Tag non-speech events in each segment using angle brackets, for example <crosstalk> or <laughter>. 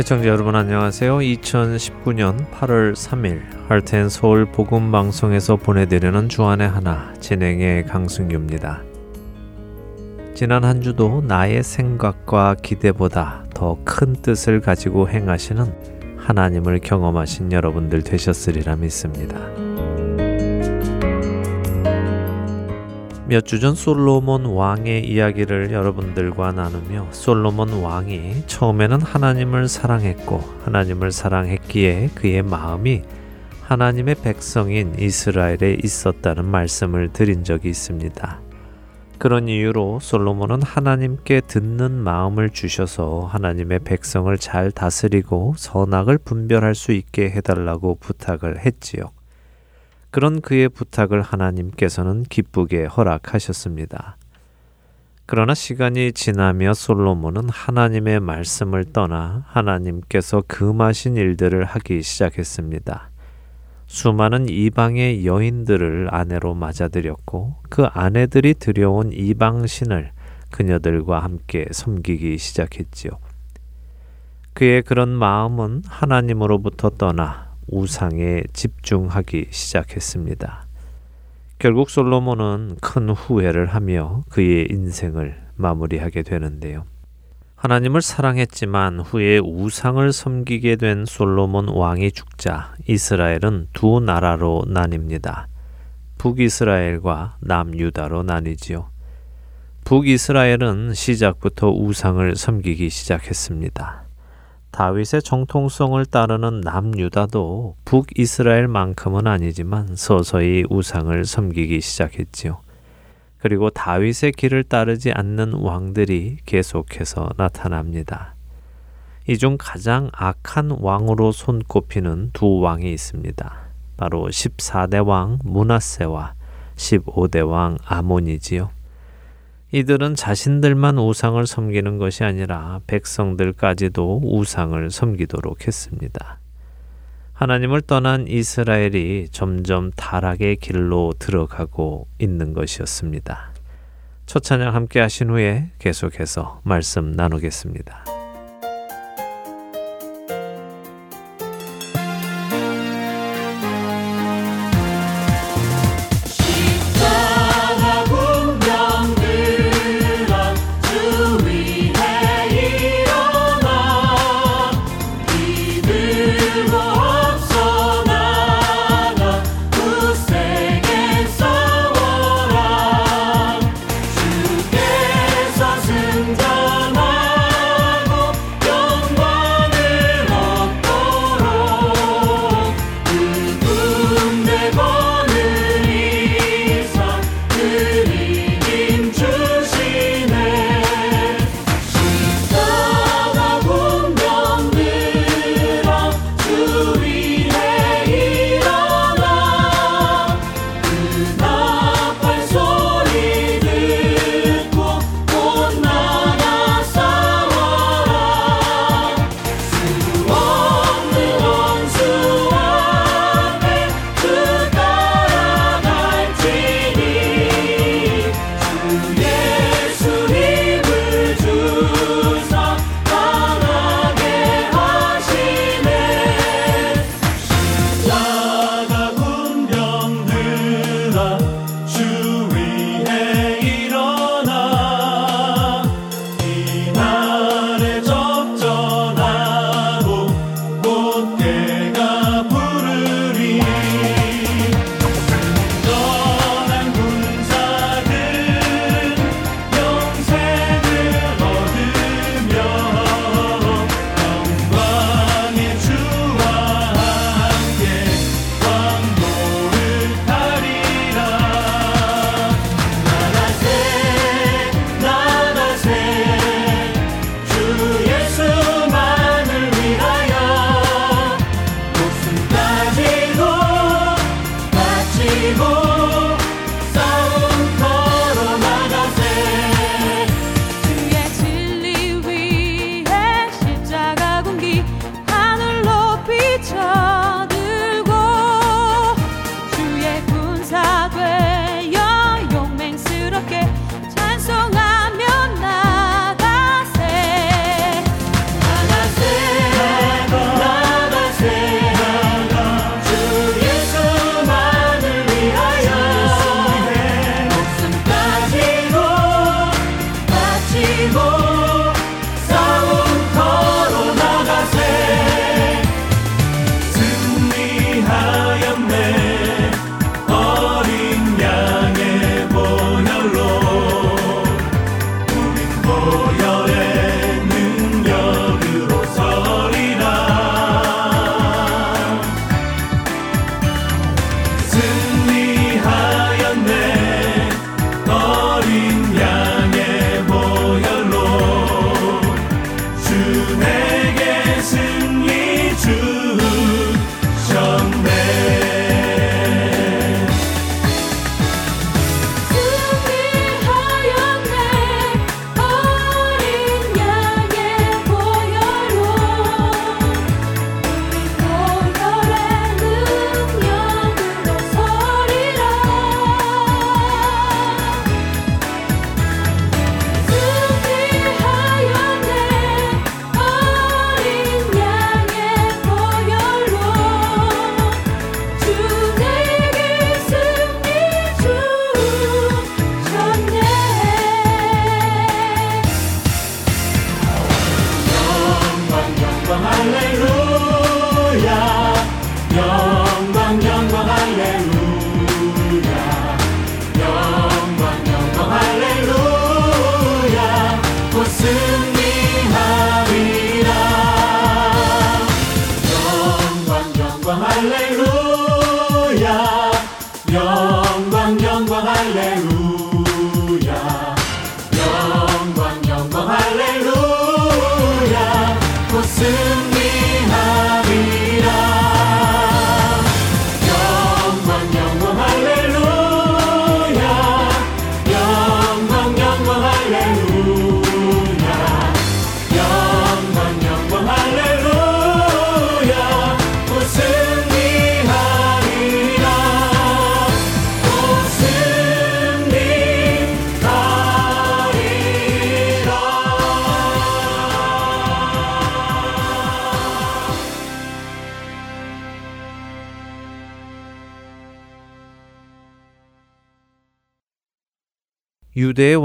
애청자 여러분 안녕하세요. 2019년 8월 3일 할텐 서울 복음 방송에서 보내드리는 주안의 하나 진행의 강승규입니다. 지난 한 주도 나의 생각과 기대보다 더 큰 뜻을 가지고 행하시는 하나님을 경험하신 여러분들 되셨으리라 믿습니다. 몇 주 전 솔로몬 왕의 이야기를 여러분들과 나누며 솔로몬 왕이 처음에는 하나님을 사랑했고 하나님을 사랑했기에 그의 마음이 하나님의 백성인 이스라엘에 있었다는 말씀을 드린 적이 있습니다. 그런 이유로 솔로몬은 하나님께 듣는 마음을 주셔서 하나님의 백성을 잘 다스리고 선악을 분별할 수 있게 해달라고 부탁을 했지요. 그런 그의 부탁을 하나님께서는 기쁘게 허락하셨습니다. 그러나 시간이 지나며 솔로몬은 하나님의 말씀을 떠나 하나님께서 금하신 일들을 하기 시작했습니다. 수많은 이방의 여인들을 아내로 맞아들였고 그 아내들이 들여온 이방신을 그녀들과 함께 섬기기 시작했지요. 그의 그런 마음은 하나님으로부터 떠나 우상에 집중하기 시작했습니다. 결국 솔로몬은 큰 후회를 하며 그의 인생을 마무리하게 되는데요. 하나님을 사랑했지만 후에 우상을 섬기게 된 솔로몬 왕이 죽자 이스라엘은 두 나라로 나뉩니다. 북이스라엘과 남유다로 나뉘지요. 북이스라엘은 시작부터 우상을 섬기기 시작했습니다. 다윗의 정통성을 따르는 남유다도 북이스라엘만큼은 아니지만 서서히 우상을 섬기기 시작했지요. 그리고 다윗의 길을 따르지 않는 왕들이 계속해서 나타납니다. 이 중 가장 악한 왕으로 손꼽히는 두 왕이 있습니다. 바로 14대 왕 문하세와 15대 왕 아몬이지요. 이들은 자신들만 우상을 섬기는 것이 아니라 백성들까지도 우상을 섬기도록 했습니다. 하나님을 떠난 이스라엘이 점점 타락의 길로 들어가고 있는 것이었습니다. 첫 찬양 함께 하신 후에 계속해서 말씀 나누겠습니다.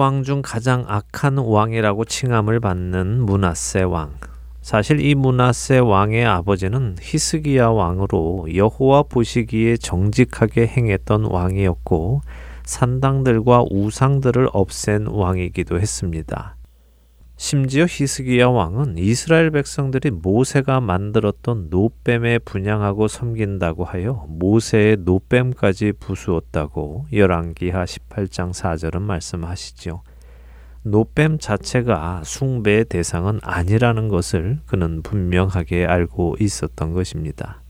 왕 중 가장 악한 왕이라고 칭함을 받는 문하세 왕. 사실 이 문하세 왕의 아버지는 히스기야 왕으로 여호와 보시기에 정직하게 행했던 왕이었고 산당들과 우상들을 없앤 왕이기도 했습니다. 심지어 히스기야 왕은 이스라엘 백성들이 모세가 만들었던 노뱀에 분양하고 섬긴다고 하여 모세의 노뱀까지 부수었다고 열왕기하 18장 4절은 말씀하시지요. 노뱀 자체가 숭배의 대상은 아니라는 것을 그는 분명하게 알고 있었던 것입니다.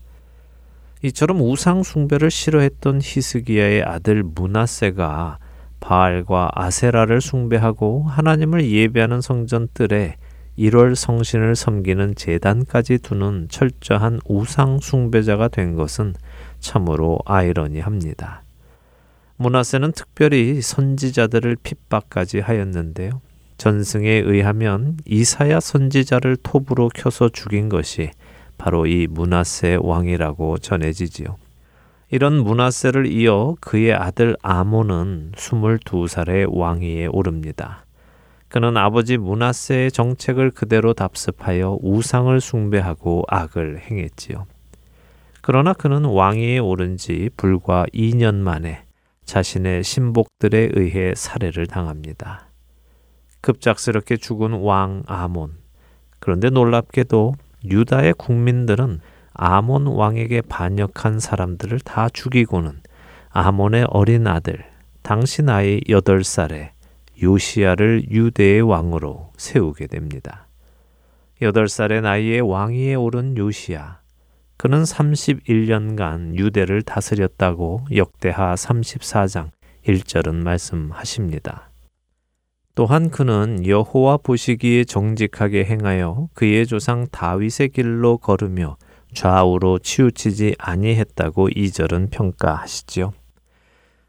이처럼 우상 숭배를 싫어했던 히스기야의 아들 문하세가 바알과 아세라를 숭배하고 하나님을 예배하는 성전 뜰에 1월 성신을 섬기는 재단까지 두는 철저한 우상 숭배자가 된 것은 참으로 아이러니합니다. 문하세는 특별히 선지자들을 핍박까지 하였는데요. 전승에 의하면 이사야 선지자를 톱으로 켜서 죽인 것이 바로 이 문하세 왕이라고 전해지지요. 이런 문하세를 이어 그의 아들 아몬은 22살의 왕위에 오릅니다. 그는 아버지 문하세의 정책을 그대로 답습하여 우상을 숭배하고 악을 행했지요. 그러나 그는 왕위에 오른 지 불과 2년 만에 자신의 신복들에 의해 살해를 당합니다. 급작스럽게 죽은 왕 아몬. 그런데 놀랍게도 유다의 국민들은 아몬 왕에게 반역한 사람들을 다 죽이고는 아몬의 어린 아들, 당시 나이 8살에 요시야를 유대의 왕으로 세우게 됩니다. 8살의 나이에 왕위에 오른 요시야. 그는 31년간 유대를 다스렸다고 역대하 34장 1절은 말씀하십니다. 또한 그는 여호와 보시기에 정직하게 행하여 그의 조상 다윗의 길로 걸으며 좌우로 치우치지 아니했다고 이절은 평가하시지요.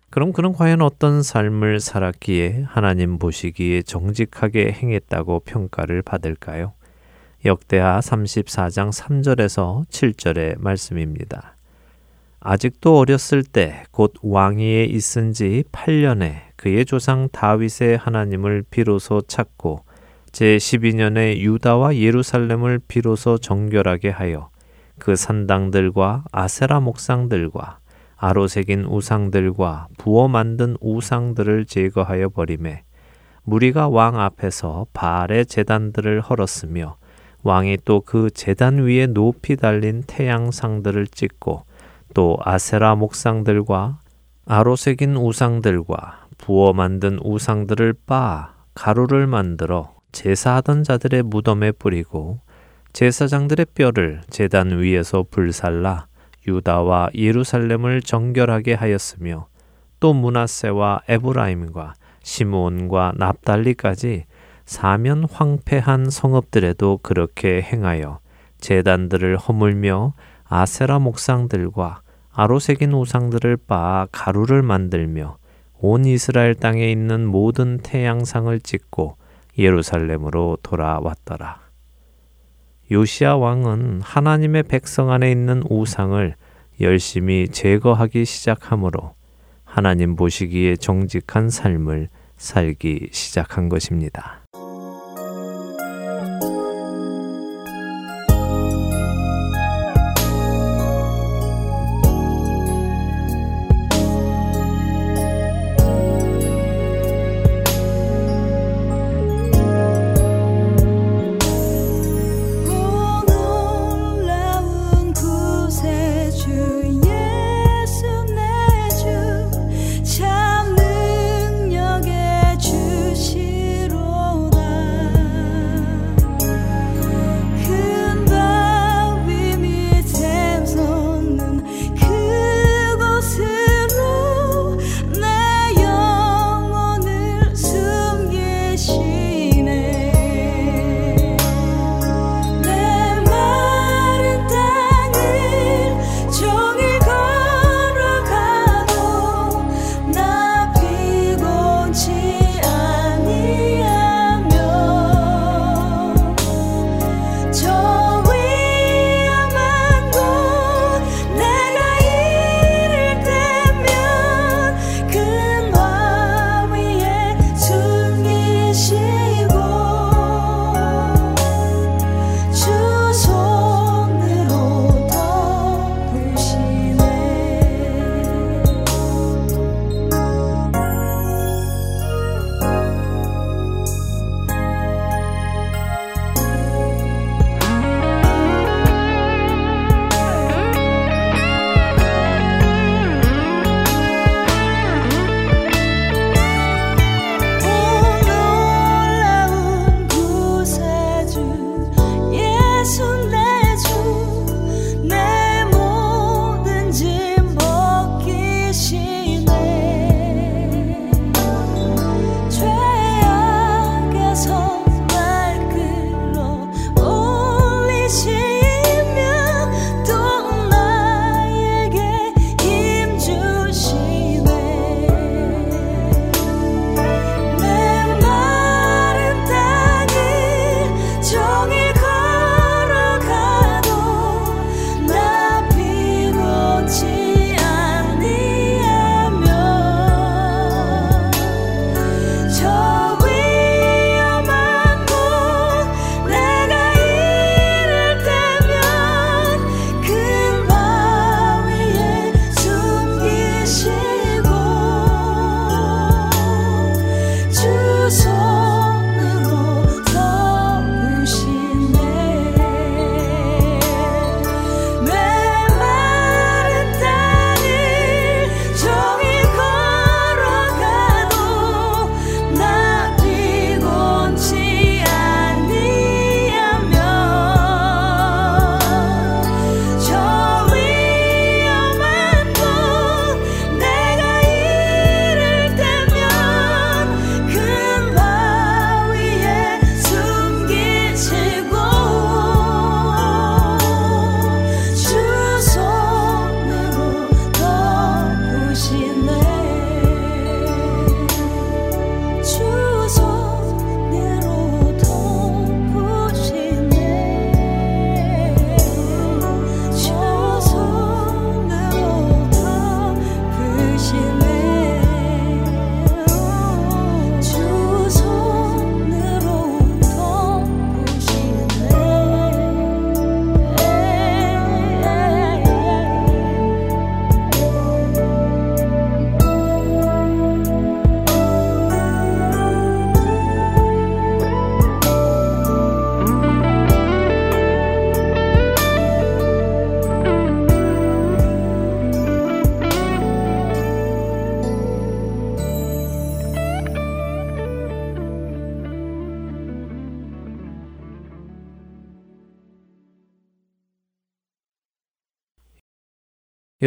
그럼 그는 과연 어떤 삶을 살았기에 하나님 보시기에 정직하게 행했다고 평가를 받을까요? 역대하 34장 3절에서 7절의 말씀입니다. 아직도 어렸을 때 곧 왕위에 있은 지 8년에 그의 조상 다윗의 하나님을 비로소 찾고 제 12년에 유다와 예루살렘을 비로소 정결하게 하여 그 산당들과 아세라 목상들과 아로 새긴 우상들과 부어 만든 우상들을 제거하여 버림에 무리가 왕 앞에서 바알의 제단들을 헐었으며 왕이 또그 제단 위에 높이 달린 태양상들을 찍고 또 아세라 목상들과 아로 새긴 우상들과 부어 만든 우상들을 빻아 가루를 만들어 제사하던 자들의 무덤에 뿌리고 제사장들의 뼈를 제단 위에서 불살라 유다와 예루살렘을 정결하게 하였으며 또 문하세와 에브라임과 시므온과 납달리까지 사면 황폐한 성읍들에도 그렇게 행하여 제단들을 허물며 아세라 목상들과 아로새긴 우상들을 빻아 가루를 만들며 온 이스라엘 땅에 있는 모든 태양상을 찍고 예루살렘으로 돌아왔더라. 요시아 왕은 하나님의 백성 안에 있는 우상을 열심히 제거하기 시작하므로 하나님 보시기에 정직한 삶을 살기 시작한 것입니다.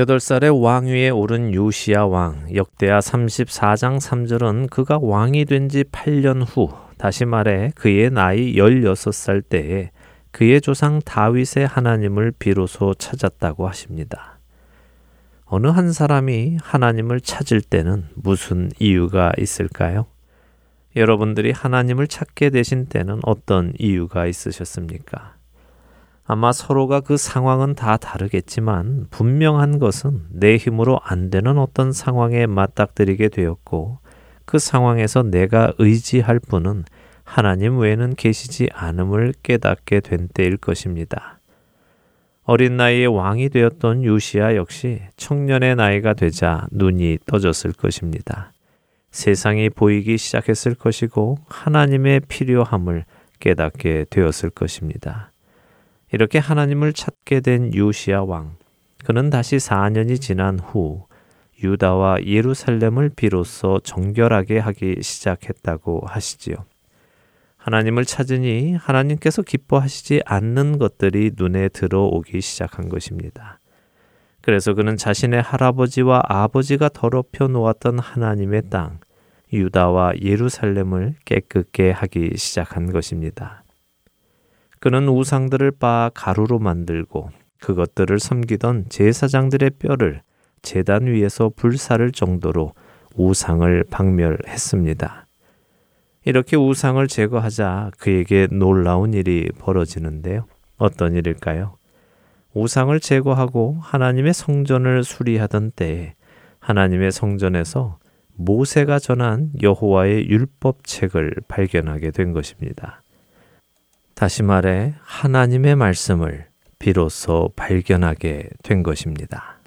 8살의 왕위에 오른 요시야 왕, 역대하 34장 3절은 그가 왕이 된 지 8년 후, 다시 말해 그의 나이 16살 때에 그의 조상 다윗의 하나님을 비로소 찾았다고 하십니다. 어느 한 사람이 하나님을 찾을 때는 무슨 이유가 있을까요? 여러분들이 하나님을 찾게 되신 때는 어떤 이유가 있으셨습니까? 아마 서로가 그 상황은 다 다르겠지만 분명한 것은 내 힘으로 안 되는 어떤 상황에 맞닥뜨리게 되었고 그 상황에서 내가 의지할 분은 하나님 외에는 계시지 않음을 깨닫게 된 때일 것입니다. 어린 나이에 왕이 되었던 유시아 역시 청년의 나이가 되자 눈이 떠졌을 것입니다. 세상이 보이기 시작했을 것이고 하나님의 필요함을 깨닫게 되었을 것입니다. 이렇게 하나님을 찾게 된 요시아 왕. 그는 다시 4년이 지난 후 유다와 예루살렘을 비로소 정결하게 하기 시작했다고 하시지요. 하나님을 찾으니 하나님께서 기뻐하시지 않는 것들이 눈에 들어오기 시작한 것입니다. 그래서 그는 자신의 할아버지와 아버지가 더럽혀 놓았던 하나님의 땅, 유다와 예루살렘을 깨끗게 하기 시작한 것입니다. 그는 우상들을 빻아 가루로 만들고 그것들을 섬기던 제사장들의 뼈를 재단 위에서 불사를 정도로 우상을 박멸했습니다. 이렇게 우상을 제거하자 그에게 놀라운 일이 벌어지는데요. 어떤 일일까요? 우상을 제거하고 하나님의 성전을 수리하던 때에 하나님의 성전에서 모세가 전한 여호와의 율법책을 발견하게 된 것입니다. 다시 말해 하나님의 말씀을 비로소 발견하게 된 것입니다.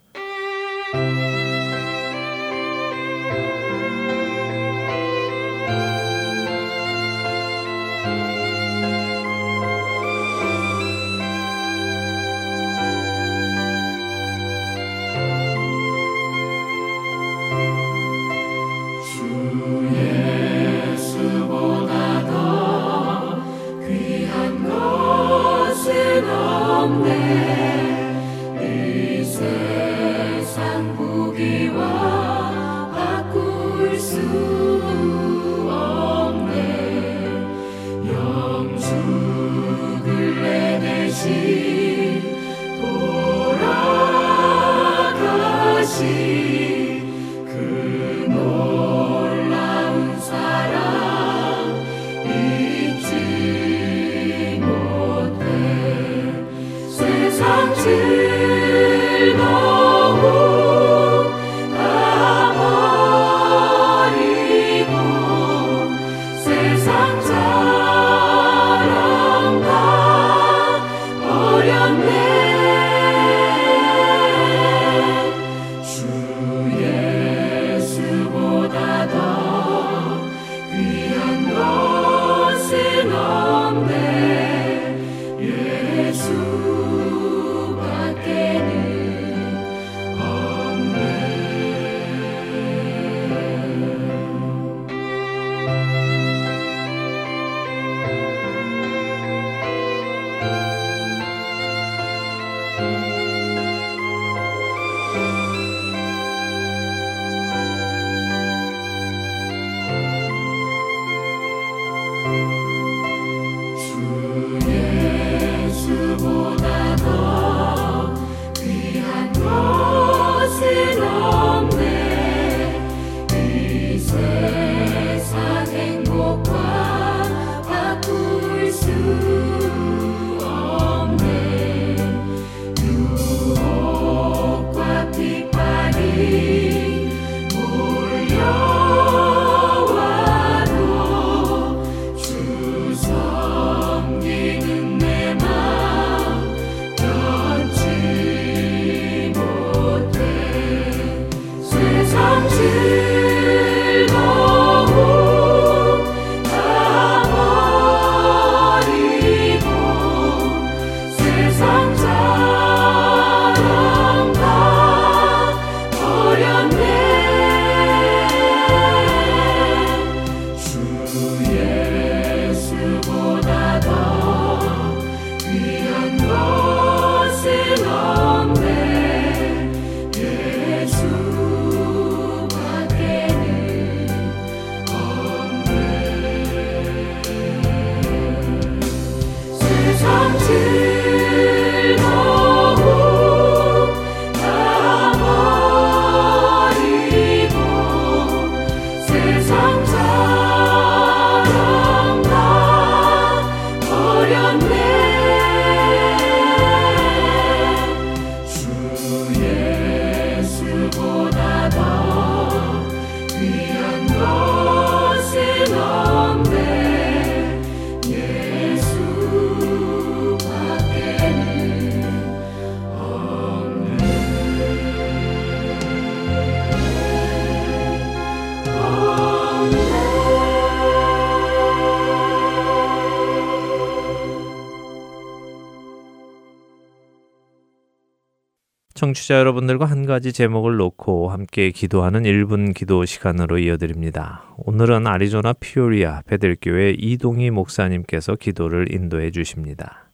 청취자 여러분들과 한 가지 제목을 놓고 함께 기도하는 1분 기도 시간으로 이어드립니다. 오늘은 아리조나 피오리아 베들교회 이동희 목사님께서 기도를 인도해 주십니다.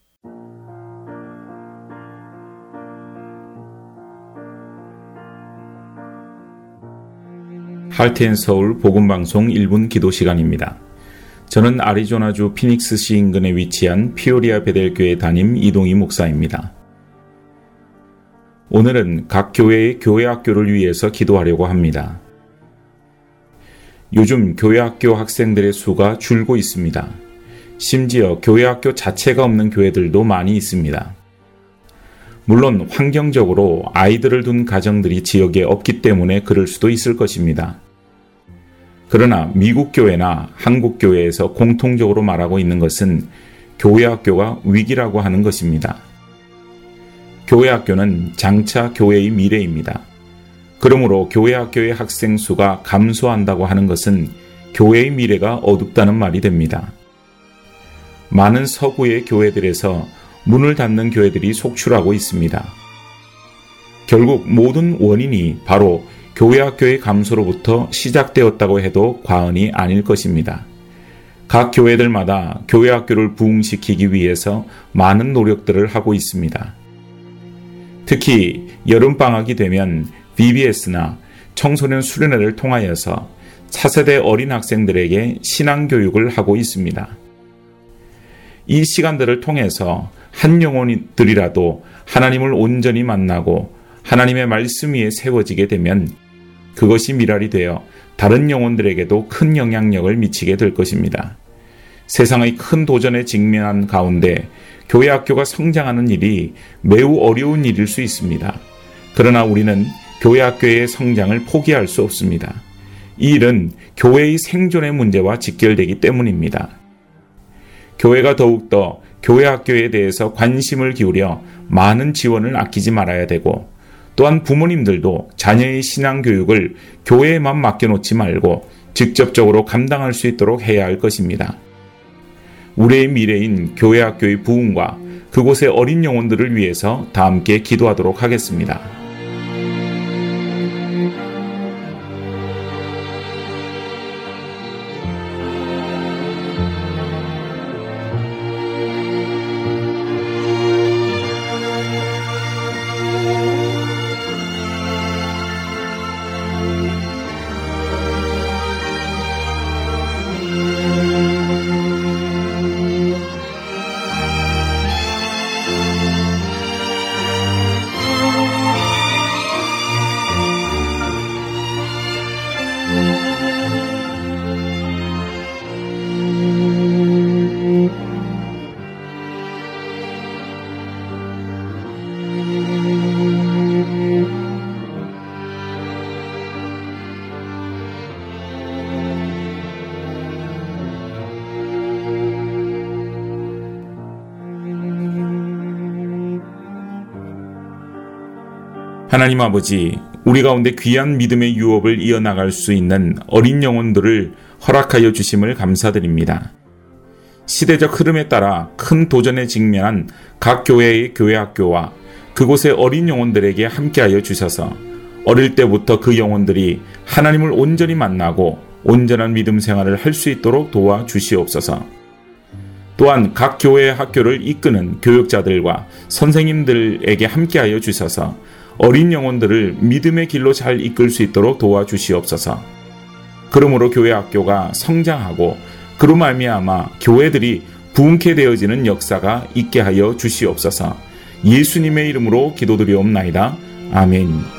할텐 서울 복음 방송 1분 기도 시간입니다. 저는 아리조나주 피닉스시 인근에 위치한 피오리아 베델교회 담임 이동희 목사입니다. 오늘은 각 교회의 교회 학교를 위해서 기도하려고 합니다. 요즘 교회 학교 학생들의 수가 줄고 있습니다. 심지어 교회 학교 자체가 없는 교회들도 많이 있습니다. 물론 환경적으로 아이들을 둔 가정들이 지역에 없기 때문에 그럴 수도 있을 것입니다. 그러나 미국 교회나 한국 교회에서 공통적으로 말하고 있는 것은 교회 학교가 위기라고 하는 것입니다. 교회 학교는 장차 교회의 미래입니다. 그러므로 교회 학교의 학생 수가 감소한다고 하는 것은 교회의 미래가 어둡다는 말이 됩니다. 많은 서구의 교회들에서 문을 닫는 교회들이 속출하고 있습니다. 결국 모든 원인이 바로 교회 학교의 감소로부터 시작되었다고 해도 과언이 아닐 것입니다. 각 교회들마다 교회 학교를 부흥시키기 위해서 많은 노력들을 하고 있습니다. 특히 여름방학이 되면 BBS나 청소년 수련회를 통하여서 차세대 어린 학생들에게 신앙교육을 하고 있습니다. 이 시간들을 통해서 한 영혼들이라도 하나님을 온전히 만나고 하나님의 말씀 위에 세워지게 되면 그것이 미랄이 되어 다른 영혼들에게도 큰 영향력을 미치게 될 것입니다. 세상의 큰 도전에 직면한 가운데 교회 학교가 성장하는 일이 매우 어려운 일일 수 있습니다. 그러나 우리는 교회 학교의 성장을 포기할 수 없습니다. 이 일은 교회의 생존의 문제와 직결되기 때문입니다. 교회가 더욱더 교회 학교에 대해서 관심을 기울여 많은 지원을 아끼지 말아야 되고 또한 부모님들도 자녀의 신앙 교육을 교회에만 맡겨놓지 말고 직접적으로 감당할 수 있도록 해야 할 것입니다. 우리의 미래인 교회 학교의 부흥과 그곳의 어린 영혼들을 위해서 다 함께 기도하도록 하겠습니다. 하나님 아버지, 우리 가운데 귀한 믿음의 유업을 이어나갈 수 있는 어린 영혼들을 허락하여 주심을 감사드립니다. 시대적 흐름에 따라 큰 도전에 직면한 각 교회의 교회 학교와 그곳의 어린 영혼들에게 함께하여 주셔서 어릴 때부터 그 영혼들이 하나님을 온전히 만나고 온전한 믿음 생활을 할 수 있도록 도와 주시옵소서. 또한 각 교회의 학교를 이끄는 교육자들과 선생님들에게 함께하여 주셔서 어린 영혼들을 믿음의 길로 잘 이끌 수 있도록 도와주시옵소서. 그러므로 교회 학교가 성장하고 그로 말미암아 교회들이 부흥케 되어지는 역사가 있게 하여 주시옵소서. 예수님의 이름으로 기도드리옵나이다. 아멘.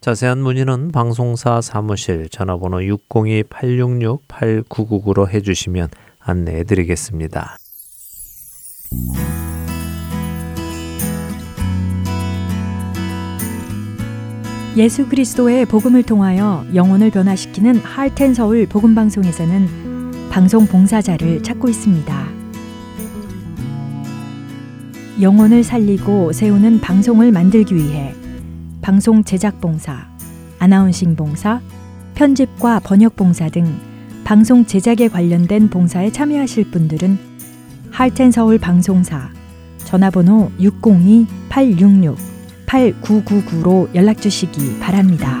자세한 문의는 방송사 사무실 전화번호 602-866-8999로 해주시면 안내해 드리겠습니다. 예수 그리스도의 복음을 통하여 영혼을 변화시키는 할텐 서울 복음 방송에서는 방송 봉사자를 찾고 있습니다. 영혼을 살리고 세우는 방송을 만들기 위해 방송 제작 봉사, 아나운싱 봉사, 편집과 번역 봉사 등 방송 제작에 관련된 봉사에 참여하실 분들은 할텐 서울 방송사 전화번호 602-866 8999로 연락 주시기 바랍니다.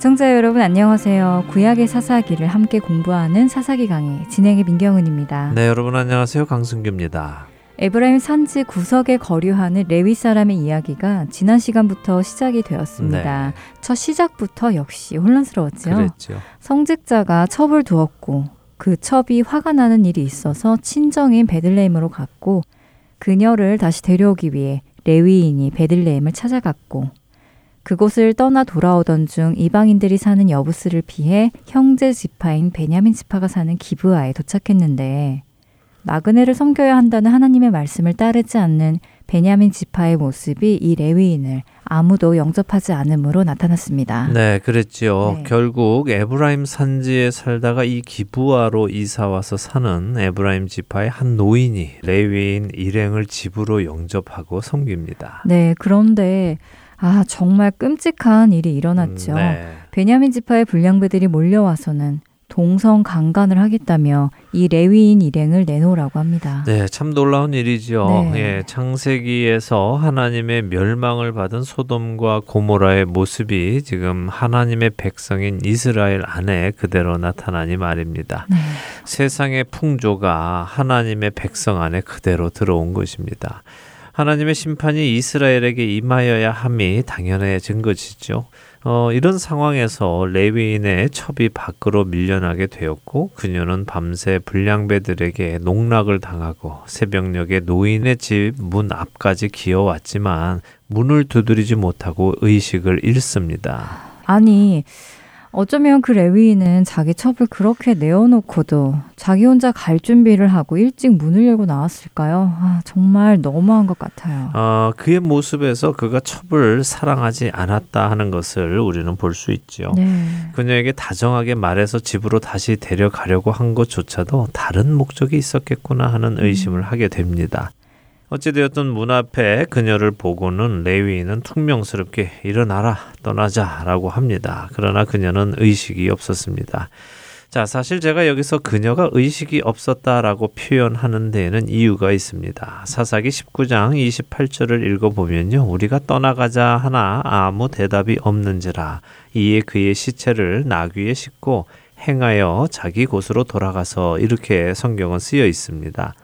애청자 여러분 안녕하세요. 구약의 사사기를 함께 공부하는 사사기 강의 진행의 민경은입니다. 네, 여러분 안녕하세요. 강승규입니다. 에브라임 산지 구석에 거류하는 레위 사람의 이야기가 지난 시간부터 시작이 되었습니다. 네. 첫 시작부터 역시 혼란스러웠죠. 그랬죠. 성직자가 첩을 두었고 그 첩이 화가 나는 일이 있어서 친정인 베들레헴으로 갔고 그녀를 다시 데려오기 위해 레위인이 베들레헴을 찾아갔고 그곳을 떠나 돌아오던 중 이방인들이 사는 여부스를 피해 형제 지파인 베냐민 지파가 사는 기브아에 도착했는데 나그네를 섬겨야 한다는 하나님의 말씀을 따르지 않는 베냐민 지파의 모습이 이 레위인을 아무도 영접하지 않으므로 나타났습니다. 네, 그랬죠. 네. 결국 에브라임 산지에 살다가 이 기브아로 이사 와서 사는 에브라임 지파의 한 노인이 레위인 일행을 집으로 영접하고 섬깁니다. 네, 그런데 아, 정말 끔찍한 일이 일어났죠. 음, 네. 베냐민 지파의 불량배들이 몰려와서는 동성 강간을 하겠다며 이 레위인 일행을 내놓으라고 합니다. 네, 참 놀라운 일이죠. 네. 예, 창세기에서 하나님의 멸망을 받은 소돔과 고모라의 모습이 지금 하나님의 백성인 이스라엘 안에 그대로 나타나니 말입니다. 네. 세상의 풍조가 하나님의 백성 안에 그대로 들어온 것입니다. 하나님의 심판이 이스라엘에게 임하여야 함이 당연해진 것이죠. 어, 이런 상황에서 레위인의 첩이 밖으로 밀려나게 되었고 그녀는 밤새 불량배들에게 농락을 당하고 새벽녘에 노인의 집 문 앞까지 기어왔지만 문을 두드리지 못하고 의식을 잃습니다. 아니 어쩌면 그 레위인은 자기 첩을 그렇게 내어놓고도 자기 혼자 갈 준비를 하고 일찍 문을 열고 나왔을까요? 아, 정말 너무한 것 같아요. 어, 그의 모습에서 그가 첩을 사랑하지 않았다 하는 것을 우리는 볼 수 있죠. 네. 그녀에게 다정하게 말해서 집으로 다시 데려가려고 한 것조차도 다른 목적이 있었겠구나 하는 음. 의심을 음. 하게 됩니다. 어찌되었든 문 앞에 그녀를 보고는 레위인은 퉁명스럽게 일어나라 떠나자라고 합니다. 그러나 그녀는 의식이 없었습니다. 자, 사실 제가 여기서 그녀가 의식이 없었다라고 표현하는 데에는 이유가 있습니다. 사사기 19장 28절을 읽어보면요. 우리가 떠나가자 하나 아무 대답이 없는지라 이에 그의 시체를 나귀에 싣고 행하여 자기 곳으로 돌아가서 이렇게 성경은 쓰여 있습니다.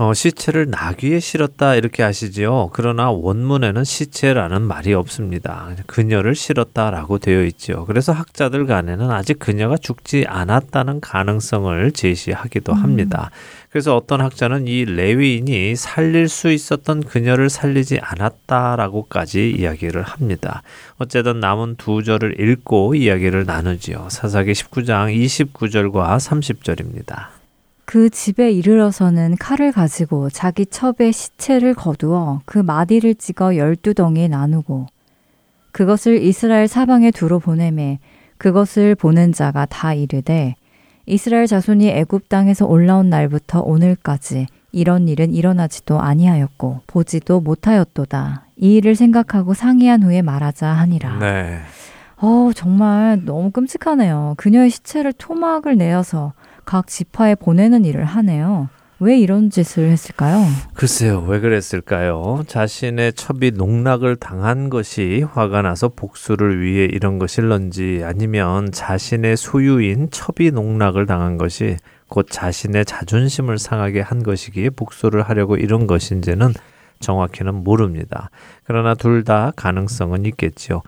어, 시체를 나귀에 실었다 이렇게 하시지요. 그러나 원문에는 시체라는 말이 없습니다. 그녀를 실었다라고 되어 있죠. 그래서 학자들 간에는 아직 그녀가 죽지 않았다는 가능성을 제시하기도 음. 합니다. 그래서 어떤 학자는 이 레위인이 살릴 수 있었던 그녀를 살리지 않았다라고까지 이야기를 합니다. 어쨌든 남은 두 절을 읽고 이야기를 나누지요. 사사기 19장 29절과 30절입니다. 그 집에 이르러서는 칼을 가지고 자기 첩의 시체를 거두어 그 마디를 찍어 열두 덩이에 나누고 그것을 이스라엘 사방에 두루 보내매 그것을 보는 자가 다 이르되 이스라엘 자손이 애굽 땅에서 올라온 날부터 오늘까지 이런 일은 일어나지도 아니하였고 보지도 못하였도다. 이 일을 생각하고 상의한 후에 말하자 하니라. 네. 어, 정말 너무 끔찍하네요. 그녀의 시체를 토막을 내어서 각 지파에 보내는 일을 하네요. 왜 이런 짓을 했을까요? 글쎄요, 왜 그랬을까요? 자신의 첩이 농락을 당한 것이 화가 나서 복수를 위해 이런 것일런지 아니면 자신의 소유인 첩이 농락을 당한 것이 곧 자신의 자존심을 상하게 한 것이기에 복수를 하려고 이런 것인지는 정확히는 모릅니다. 그러나 둘 다 가능성은 있겠지요.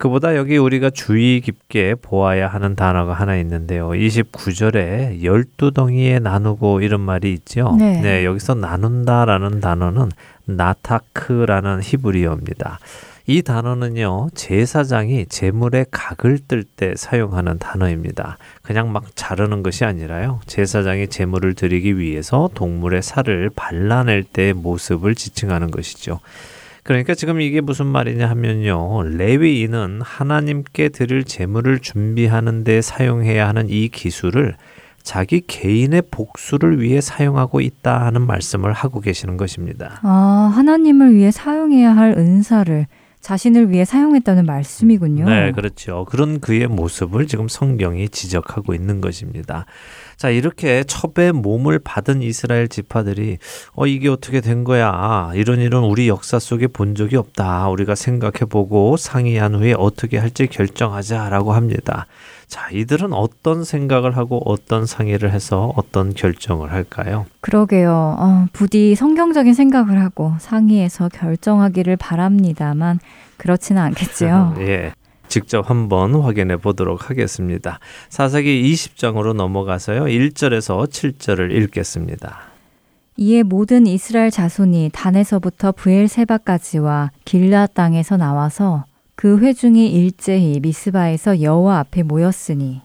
그보다 여기 우리가 주의 깊게 보아야 하는 단어가 하나 있는데요. 29절에 열두 덩이에 나누고 이런 말이 있죠. 네. 네, 여기서 나눈다라는 단어는 나타크라는 히브리어입니다. 이 단어는요, 제사장이 재물의 각을 뜰 때 사용하는 단어입니다. 그냥 막 자르는 것이 아니라요, 제사장이 재물을 드리기 위해서 동물의 살을 발라낼 때의 모습을 지칭하는 것이죠. 그러니까 지금 이게 무슨 말이냐 하면요. 레위인은 하나님께 드릴 제물을 준비하는 데 사용해야 하는 이 기술을 자기 개인의 복수를 위해 사용하고 있다 하는 말씀을 하고 계시는 것입니다. 아, 하나님을 위해 사용해야 할 은사를 자신을 위해 사용했다는 말씀이군요. 네, 그렇죠. 그런 그의 모습을 지금 성경이 지적하고 있는 것입니다. 자, 이렇게 첩의 몸을 받은 이스라엘 지파들이 어 이게 어떻게 된 거야? 이런 일은 우리 역사 속에 본 적이 없다. 우리가 생각해 보고 상의한 후에 어떻게 할지 결정하자라고 합니다. 자, 이들은 어떤 생각을 하고 어떤 상의를 해서 어떤 결정을 할까요? 그러게요. 어, 부디 성경적인 생각을 하고 상의해서 결정하기를 바랍니다만 그렇지는 않겠지요. <laughs> 예. 직접 한번 확인해 보도록 하겠습니다. 사사기 20장으로 넘어가서요. 1절에서 7절을 읽겠습니다. 이에 모든 이스라엘 자손이 단에서부터 부엘세바까지와 길라 땅에서 나와서 그 회중이 일제히 미스바에서 여호와 앞에 모였으니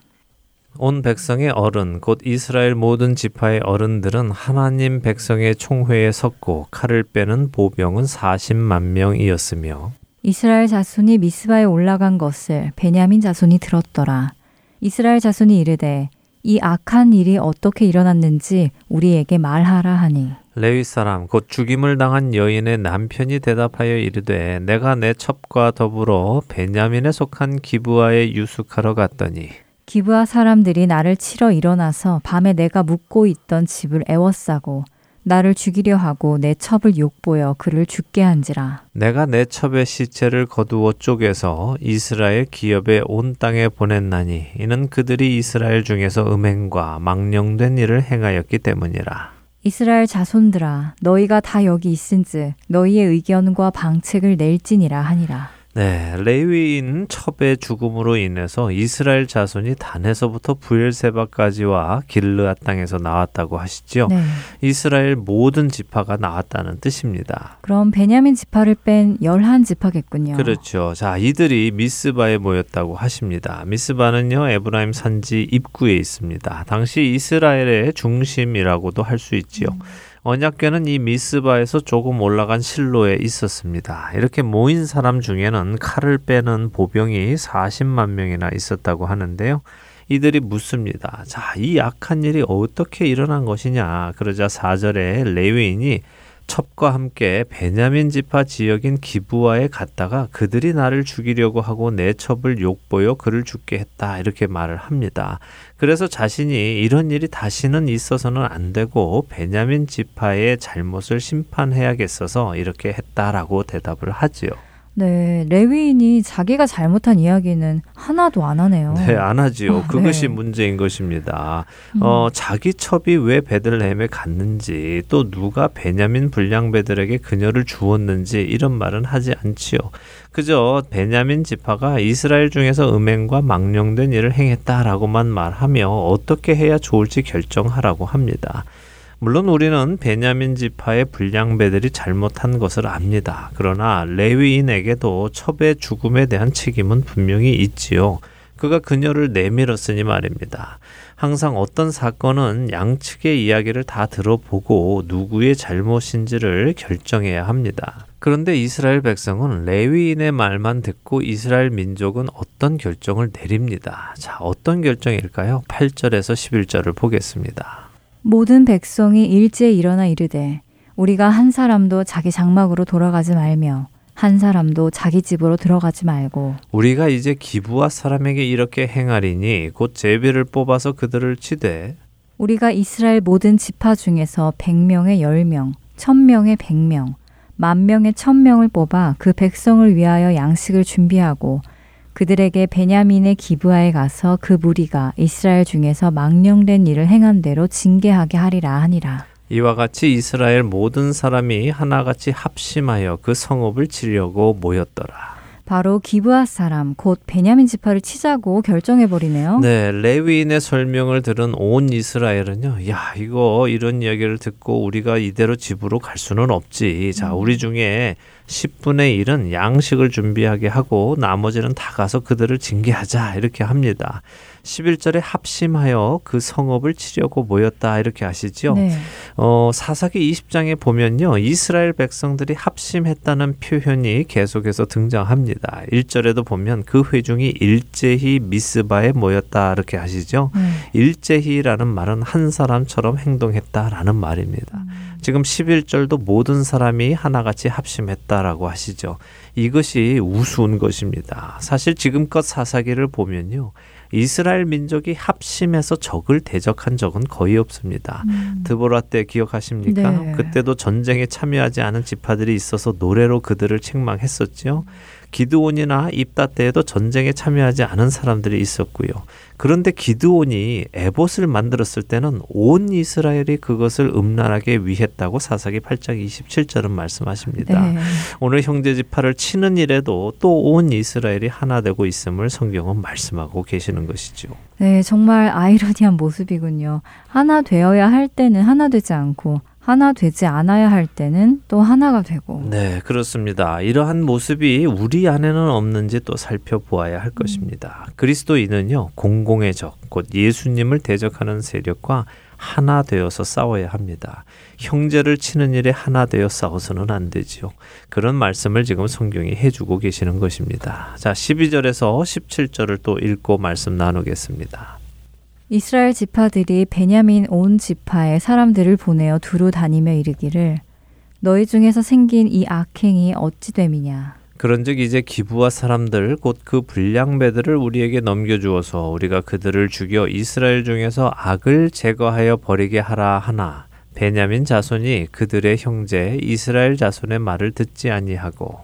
온 백성의 어른 곧 이스라엘 모든 지파의 어른들은 하나님 백성의 총회에 섰고 칼을 빼는 보병은 40만 명이었으며 이스라엘 자손이 미스바에 올라간 것을 베냐민 자손이 들었더라. 이스라엘 자손이 이르되 이 악한 일이 어떻게 일어났는지 우리에게 말하라 하니 레위 사람 곧 죽임을 당한 여인의 남편이 대답하여 이르되 내가 내 첩과 더불어 베냐민에 속한 기브아에 유숙하러 갔더니 기브아 사람들이 나를 치러 일어나서 밤에 내가 묵고 있던 집을 애워싸고 나를 죽이려 하고 내 첩을 욕보여 그를 죽게 한지라. 내가 내 첩의 시체를 거두어 쪼개서 이스라엘 기업의 온 땅에 보냈나니 이는 그들이 이스라엘 중에서 음행과 망령된 일을 행하였기 때문이라. 이스라엘 자손들아 너희가 다 여기 있은즉 너희의 의견과 방책을 낼지니라 하니라. 네, 레위인 첩의 죽음으로 인해서 이스라엘 자손이 단에서부터 부엘세바까지와 길르아 땅에서 나왔다고 하시죠. 네. 이스라엘 모든 지파가 나왔다는 뜻입니다. 그럼 베냐민 지파를 뺀 열한 지파겠군요. 그렇죠. 자, 이들이 미스바에 모였다고 하십니다. 미스바는요, 에브라임 산지 입구에 있습니다. 당시 이스라엘의 중심이라고도 할 수 있지요. 언약궤는 이 미스바에서 조금 올라간 실로에 있었습니다. 이렇게 모인 사람 중에는 칼을 빼는 보병이 40만 명이나 있었다고 하는데요. 이들이 묻습니다. 자, 이 악한 일이 어떻게 일어난 것이냐. 그러자 4절에 레위인이 첩과 함께 베냐민 지파 지역인 기부아에 갔다가 그들이 나를 죽이려고 하고 내 첩을 욕보여 그를 죽게 했다 이렇게 말을 합니다. 그래서 자신이 이런 일이 다시는 있어서는 안 되고 베냐민 지파의 잘못을 심판해야겠어서 이렇게 했다라고 대답을 하지요. 네, 레위인이 자기가 잘못한 이야기는 하나도 안 하네요. 네, 안 하지요. 어, 그것이 네. 문제인 것입니다. 음. 어, 자기 첩이 왜 베들레헴에 갔는지 또 누가 베냐민 불량배들에게 그녀를 주었는지 이런 말은 하지 않지요. 그저 베냐민 지파가 이스라엘 중에서 음행과 망령된 일을 행했다라고만 말하며 어떻게 해야 좋을지 결정하라고 합니다. 물론 우리는 베냐민 지파의 불량배들이 잘못한 것을 압니다. 그러나 레위인에게도 첩의 죽음에 대한 책임은 분명히 있지요. 그가 그녀를 내밀었으니 말입니다. 항상 어떤 사건은 양측의 이야기를 다 들어보고 누구의 잘못인지를 결정해야 합니다. 그런데 이스라엘 백성은 레위인의 말만 듣고 이스라엘 민족은 어떤 결정을 내립니다. 자, 어떤 결정일까요? 8절에서 11절을 보겠습니다. 모든 백성이 일제히 일어나 이르되 우리가 한 사람도 자기 장막으로 돌아가지 말며 한 사람도 자기 집으로 들어가지 말고 우리가 이제 기부와 사람에게 이렇게 행하리니 곧 제비를 뽑아서 그들을 치되 우리가 이스라엘 모든 지파 중에서 100명의 10명, 1000명의 100명, 만 명의 1000명을 뽑아 그 백성을 위하여 양식을 준비하고 그들에게 베냐민의 기브아에 가서 그 무리가 이스라엘 중에서 망령된 일을 행한 대로 징계하게 하리라 하니라. 이와 같이 이스라엘 모든 사람이 하나같이 합심하여 그 성읍을 치려고 모였더라. 바로 기브아 사람 곧 베냐민 지파를 치자고 결정해 버리네요. 네, 레위인의 설명을 들은 온 이스라엘은요. 야, 이거 이런 이야기를 듣고 우리가 이대로 집으로 갈 수는 없지. 자, 음. 우리 중에 10분의 1은 양식을 준비하게 하고 나머지는 다 가서 그들을 징계하자. 이렇게 합니다. 11절에 합심하여 그 성읍을 치려고 모였다 이렇게 하시죠. 네. 어, 사사기 20장에 보면요. 이스라엘 백성들이 합심했다는 표현이 계속해서 등장합니다. 1절에도 보면 그 회중이 일제히 미스바에 모였다 이렇게 하시죠. 네. 일제히라는 말은 한 사람처럼 행동했다라는 말입니다. 지금 11절도 모든 사람이 하나같이 합심했다라고 하시죠. 이것이 우스운 것입니다. 사실 지금껏 사사기를 보면요. 이스라엘 민족이 합심해서 적을 대적한 적은 거의 없습니다. 음. 드보라 때 기억하십니까? 네. 그때도 전쟁에 참여하지 않은 지파들이 있어서 노래로 그들을 책망했었지요. 기드온이나 입다 때에도 전쟁에 참여하지 않은 사람들이 있었고요. 그런데 기드온이 에봇을 만들었을 때는 온 이스라엘이 그것을 음란하게 위했다고 사사기 8장 27절은 말씀하십니다. 네. 오늘 형제 지파를 치는 일에도 또 온 이스라엘이 하나 되고 있음을 성경은 말씀하고 계시는 것이죠. 네, 정말 아이러니한 모습이군요. 하나 되어야 할 때는 하나 되지 않고 하나 되지 않아야 할 때는 또 하나가 되고. 네, 그렇습니다. 이러한 모습이 우리 안에는 없는지 또 살펴보아야 할 것입니다. 그리스도인은요, 공공의 적, 곧 예수님을 대적하는 세력과 하나 되어서 싸워야 합니다. 형제를 치는 일에 하나 되어 싸워서는 안 되지요. 그런 말씀을 지금 성경이 해주고 계시는 것입니다. 자, 12절에서 17절을 또 읽고 말씀 나누겠습니다. 이스라엘 지파들이 베냐민 온 지파에 사람들을 보내어 두루 다니며 이르기를 너희 중에서 생긴 이 악행이 어찌 됨이냐? 그런즉 이제 기부와 사람들 곧 그 불량배들을 우리에게 넘겨주어서 우리가 그들을 죽여 이스라엘 중에서 악을 제거하여 버리게 하라 하나 베냐민 자손이 그들의 형제 이스라엘 자손의 말을 듣지 아니하고.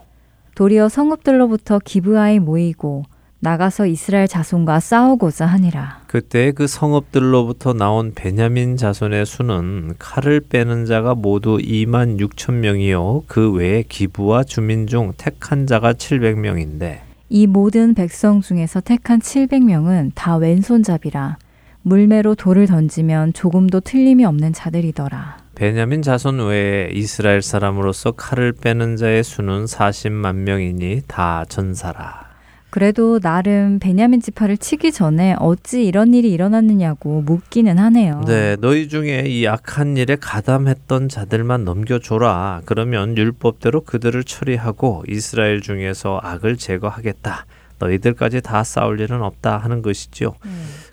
도리어 성읍들로부터 기브아에 모이고 나가서 이스라엘 자손과 싸우고자 하니라. 그때 그 성읍들로부터 나온 베냐민 자손의 수는 칼을 빼는 자가 모두 2만 6천 명이요. 그 외에 기부와 주민 중 택한 자가 700명인데 이 모든 백성 중에서 택한 700명은 다 왼손잡이라. 물매로 돌을 던지면 조금도 틀림이 없는 자들이더라. 베냐민 자손 외에 이스라엘 사람으로서 칼을 빼는 자의 수는 40만 명이니 다 전사라. 그래도 나름 베냐민 지파를 치기 전에 어찌 이런 일이 일어났느냐고 묻기는 하네요. 네, 너희 중에 이 악한 일에 가담했던 자들만 넘겨줘라. 그러면 율법대로 그들을 처리하고 이스라엘 중에서 악을 제거하겠다. 너희들까지 다 싸울 일은 없다 하는 것이죠.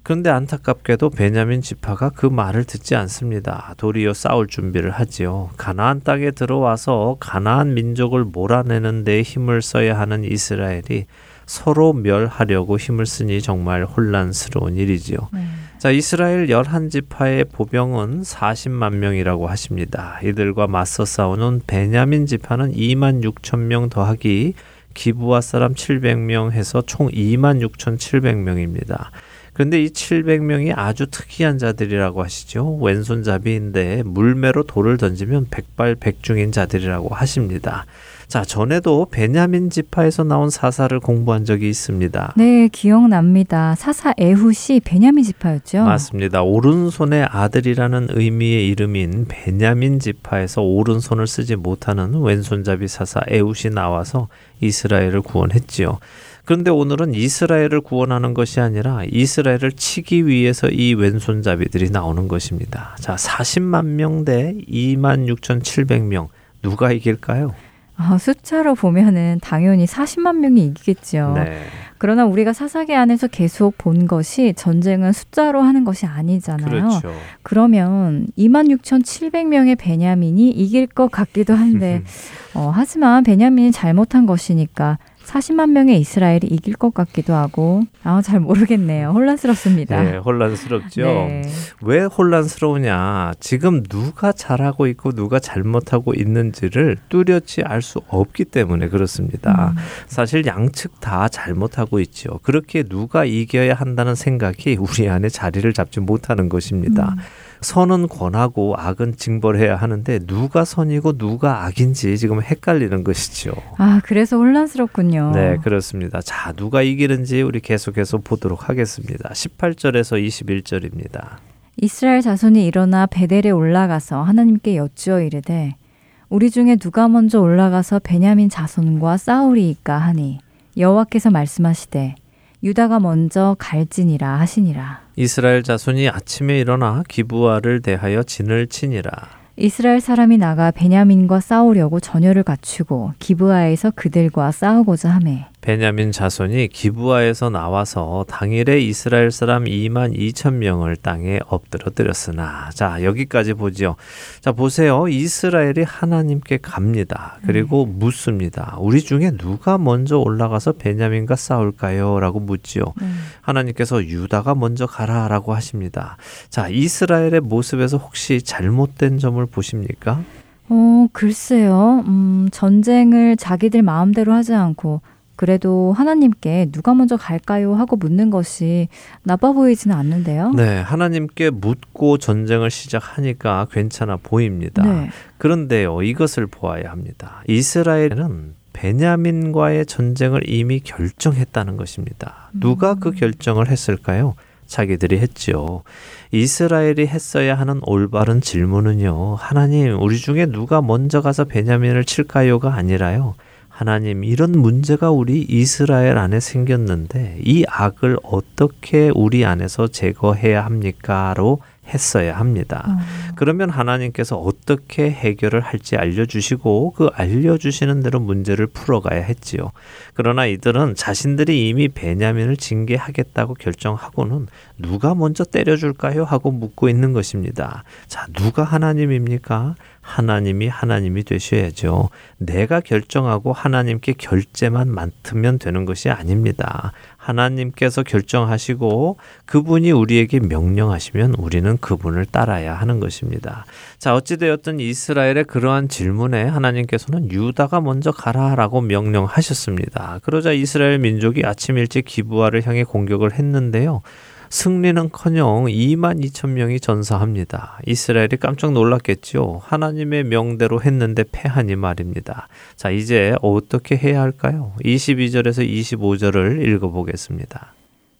그런데 안타깝게도 베냐민 지파가 그 말을 듣지 않습니다. 도리어 싸울 준비를 하지요. 가나안 땅에 들어와서 가나안 민족을 몰아내는 데 힘을 써야 하는 이스라엘이 서로 멸하려고 힘을 쓰니 정말 혼란스러운 일이지요. 자, 이스라엘 11지파의 보병은 40만 명이라고 하십니다. 이들과 맞서 싸우는 베냐민 지파는 2만 6천 명 더하기 기부와 사람 700명 해서 총 2만 6,700명입니다. 그런데 이 700명이 아주 특이한 자들이라고 하시죠. 왼손잡이인데 물매로 돌을 던지면 백발백중인 자들이라고 하십니다. 자, 전에도 베냐민 지파에서 나온 사사를 공부한 적이 있습니다. 네, 기억납니다. 사사 에훗이 베냐민 지파였죠. 맞습니다. 오른손의 아들이라는 의미의 이름인 베냐민 지파에서 오른손을 쓰지 못하는 왼손잡이 사사 에훗이 나와서 이스라엘을 구원했지요. 그런데 오늘은 이스라엘을 구원하는 것이 아니라 이스라엘을 치기 위해서 이 왼손잡이들이 나오는 것입니다. 자, 40만 명 대 2만 6,700명. 누가 이길까요? 아, 숫자로 보면은 당연히 40만 명이 이기겠죠. 네. 그러나 우리가 사사기 안에서 계속 본 것이 전쟁은 숫자로 하는 것이 아니잖아요. 그렇죠. 그러면 26,700명의 베냐민이 이길 것 같기도 한데 <laughs> 어, 하지만 베냐민이 잘못한 것이니까 40만 명의 이스라엘이 이길 것 같기도 하고 아 잘 모르겠네요. 혼란스럽습니다. 네, 혼란스럽죠. 네. 왜 혼란스러우냐? 지금 누가 잘하고 있고 누가 잘못하고 있는지를 뚜렷이 알 수 없기 때문에 그렇습니다. 음. 사실 양측 다 잘못하고 있죠. 그렇게 누가 이겨야 한다는 생각이 우리 안에 자리를 잡지 못하는 것입니다. 음. 선은 권하고 악은 징벌해야 하는데 누가 선이고 누가 악인지 지금 헷갈리는 것이죠. 아 그래서 혼란스럽군요. 네, 그렇습니다. 자, 누가 이기는지 우리 계속해서 보도록 하겠습니다. 18절에서 21절입니다. 이스라엘 자손이 일어나 베델에 올라가서 하나님께 여쭈어 이르되 우리 중에 누가 먼저 올라가서 베냐민 자손과 싸우리이까 하니 여호와께서 말씀하시되 유다가 먼저 갈지니라 하시니라 이스라엘 자손이 아침에 일어나 기부아를 대하여 진을 치니라. 이스라엘 사람이 나가 베냐민과 싸우려고 전열을 갖추고 기브아에서 그들과 싸우고자 하매 베냐민 자손이 기부아에서 나와서 당일에 이스라엘 사람 2만 2천 명을 땅에 엎드러뜨렸으나 자 여기까지 보지요. 자 보세요. 이스라엘이 하나님께 갑니다. 그리고 묻습니다. 우리 중에 누가 먼저 올라가서 베냐민과 싸울까요?라고 묻지요. 하나님께서 유다가 먼저 가라라고 하십니다. 자 이스라엘의 모습에서 혹시 잘못된 점을 보십니까? 어 글쎄요 음, 전쟁을 자기들 마음대로 하지 않고 그래도 하나님께 누가 먼저 갈까요 하고 묻는 것이 나빠 보이지는 않는데요. 네, 하나님께 묻고 전쟁을 시작하니까 괜찮아 보입니다. 네. 그런데요, 이것을 보아야 합니다. 이스라엘은 베냐민과의 전쟁을 이미 결정했다는 것입니다. 누가 그 결정을 했을까요? 자기들이 했지요. 이스라엘이 했어야 하는 올바른 질문은요. 하나님, 우리 중에 누가 먼저 가서 베냐민을 칠까요가 아니라요. 하나님, 이런 문제가 우리 이스라엘 안에 생겼는데 이 악을 어떻게 우리 안에서 제거해야 합니까?로 했어야 합니다. 그러면 하나님께서 어떻게 해결을 할지 알려주시고 그 알려주시는 대로 문제를 풀어가야 했지요. 그러나 이들은 자신들이 이미 베냐민을 징계하겠다고 결정하고는 누가 먼저 때려줄까요? 하고 묻고 있는 것입니다. 자, 누가 하나님입니까? 하나님이 하나님이 되셔야죠. 내가 결정하고 하나님께 결제만 맡으면 되는 것이 아닙니다. 하나님께서 결정하시고 그분이 우리에게 명령하시면 우리는 그분을 따라야 하는 것입니다. 자, 어찌되었든 이스라엘의 그러한 질문에 하나님께서는 유다가 먼저 가라라고 명령하셨습니다. 그러자 이스라엘 민족이 아침 일찍 기부아를 향해 공격을 했는데요. 승리는커녕 2만 2천 명이 전사합니다. 이스라엘이 깜짝 놀랐겠죠. 하나님의 명대로 했는데 패하니 말입니다. 자, 이제 어떻게 해야 할까요? 22절에서 25절을 읽어보겠습니다.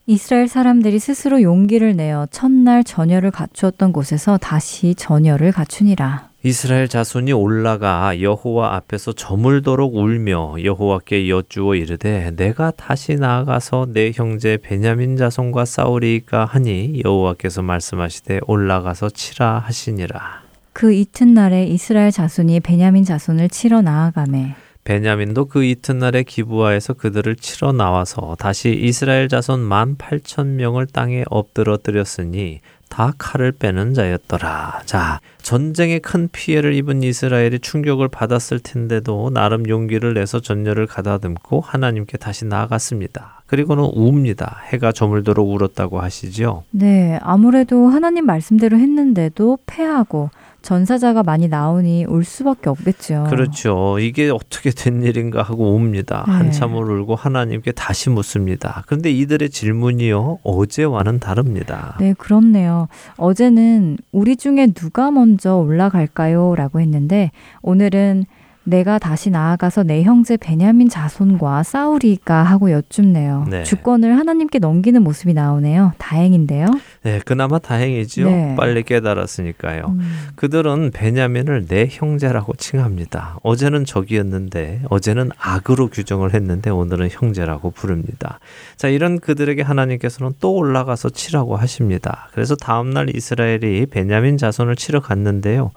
이스라엘 사람들이 스스로 용기를 내어 첫날 전열을 갖추었던 곳에서 다시 전열을 갖추니라. 이스라엘 자손이 올라가 여호와 앞에서 저물도록 울며 여호와께 여쭈어 이르되 내가 다시 나아가서 내 형제 베냐민 자손과 싸우리이까 하니 여호와께서 말씀하시되 올라가서 치라 하시니라. 그 이튿날에 이스라엘 자손이 베냐민 자손을 치러 나아가매 베냐민도 그 이튿날에 기부하에서 그들을 치러 나와서 다시 이스라엘 자손 만 팔천 명을 땅에 엎드러뜨렸으니 다 칼을 빼는 자였더라. 자, 전쟁에 큰 피해를 입은 이스라엘이 충격을 받았을 텐데도 나름 용기를 내서 전열을 가다듬고 하나님께 다시 나아갔습니다. 그리고는 웁니다. 해가 저물도록 울었다고 하시지요. 네, 아무래도 하나님 말씀대로 했는데도 패하고 전사자가 많이 나오니 울 수밖에 없겠죠. 그렇죠. 이게 어떻게 된 일인가 하고 옵니다. 네. 한참을 울고 하나님께 다시 묻습니다. 그런데 이들의 질문이요. 어제와는 다릅니다. 네, 그렇네요. 어제는 우리 중에 누가 먼저 올라갈까요? 라고 했는데 오늘은 내가 다시 나아가서 내 형제 베냐민 자손과 싸우리까 하고 여쭙네요. 네. 주권을 하나님께 넘기는 모습이 나오네요. 다행인데요. 네, 그나마 다행이지요. 네. 빨리 깨달았으니까요. 음. 그들은 베냐민을 내 형제라고 칭합니다. 어제는 적이었는데 어제는 악으로 규정을 했는데 오늘은 형제라고 부릅니다. 자, 이런 그들에게 하나님께서는 또 올라가서 치라고 하십니다. 그래서 다음 날 이스라엘이 베냐민 자손을 치러 갔는데요.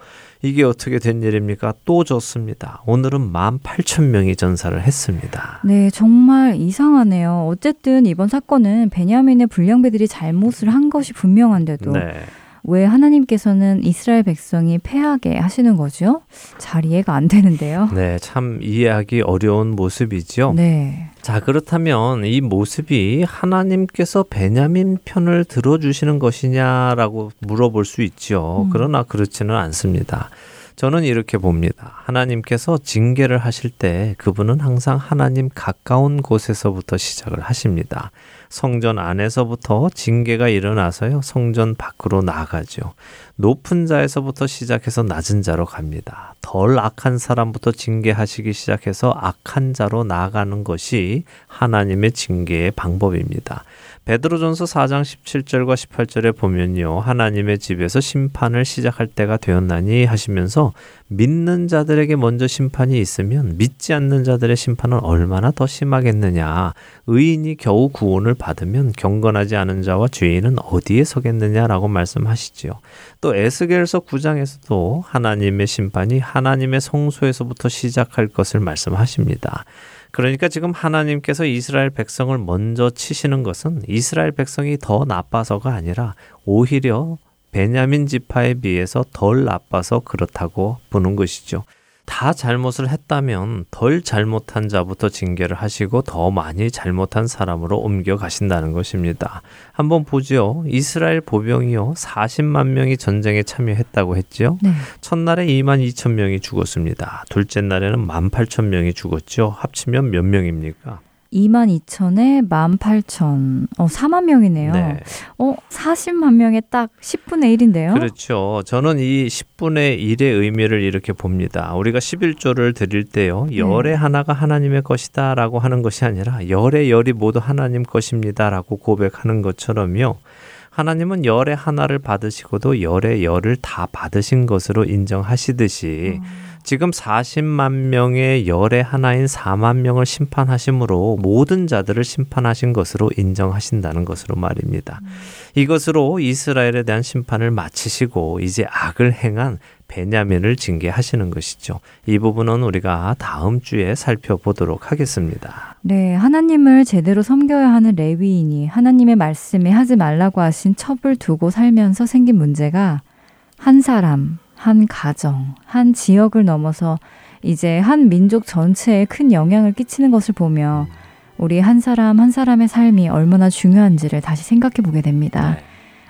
이게 어떻게 된 일입니까? 또 졌습니다. 오늘은 18,000명이 전사를 했습니다. 네, 정말 이상하네요. 어쨌든 이번 사건은 베냐민의 불량배들이 잘못을 한 것이 분명한데도 네. 왜 하나님께서는 이스라엘 백성이 패하게 하시는 거죠? 잘 이해가 안 되는데요. 네, 참 이해하기 어려운 모습이죠. 네. 자, 그렇다면 이 모습이 하나님께서 베냐민 편을 들어주시는 것이냐라고 물어볼 수 있죠. 음. 그러나 그렇지는 않습니다. 저는 이렇게 봅니다. 하나님께서 징계를 하실 때 그분은 항상 하나님 가까운 곳에서부터 시작을 하십니다. 성전 안에서부터 징계가 일어나서요. 성전 밖으로 나가죠. 높은 자에서부터 시작해서 낮은 자로 갑니다. 덜 악한 사람부터 징계하시기 시작해서 악한 자로 나아가는 것이 하나님의 징계의 방법입니다. 베드로전서 4장 17절과 18절에 보면요. 하나님의 집에서 심판을 시작할 때가 되었나니 하시면서 믿는 자들에게 먼저 심판이 있으면 믿지 않는 자들의 심판은 얼마나 더 심하겠느냐. 의인이 겨우 구원을 받으면 경건하지 않은 자와 죄인은 어디에 서겠느냐라고 말씀하시지요. 또 에스겔서 9장에서도 하나님의 심판이 하나님의 성소에서부터 시작할 것을 말씀하십니다. 그러니까 지금 하나님께서 이스라엘 백성을 먼저 치시는 것은 이스라엘 백성이 더 나빠서가 아니라 오히려 베냐민 지파에 비해서 덜 나빠서 그렇다고 보는 것이죠. 다 잘못을 했다면 덜 잘못한 자부터 징계를 하시고 더 많이 잘못한 사람으로 옮겨 가신다는 것입니다. 한번 보죠. 이스라엘 보병이요. 40만 명이 전쟁에 참여했다고 했죠. 네. 첫날에 2만 2천 명이 죽었습니다. 둘째 날에는 1만 8천 명이 죽었죠. 합치면 몇 명입니까? 2만 2천에 1만 8천, 어, 4만 명이네요. 네. 어, 40만 명에 딱 10분의 1인데요? 그렇죠. 저는 이 10분의 1의 의미를 이렇게 봅니다. 우리가 11조를 드릴 때요, 네. 열의 네. 하나가 하나님의 것이다 라고 하는 것이 아니라, 열의 열이 모두 하나님 것입니다 라고 고백하는 것처럼요, 하나님은 열의 하나를 받으시고도 열의 열을 다 받으신 것으로 인정하시듯이, 음. 지금 40만 명의 열의 하나인 4만 명을 심판하심으로 모든 자들을 심판하신 것으로 인정하신다는 것으로 말입니다. 음. 이것으로 이스라엘에 대한 심판을 마치시고 이제 악을 행한 베냐민을 징계하시는 것이죠. 이 부분은 우리가 다음 주에 살펴보도록 하겠습니다. 네, 하나님을 제대로 섬겨야 하는 레위인이 하나님의 말씀에 하지 말라고 하신 첩을 두고 살면서 생긴 문제가 한 사람, 한 가정, 한 지역을 넘어서 이제 한 민족 전체에 큰 영향을 끼치는 것을 보며 우리 한 사람 한 사람의 삶이 얼마나 중요한지를 다시 생각해 보게 됩니다. 네.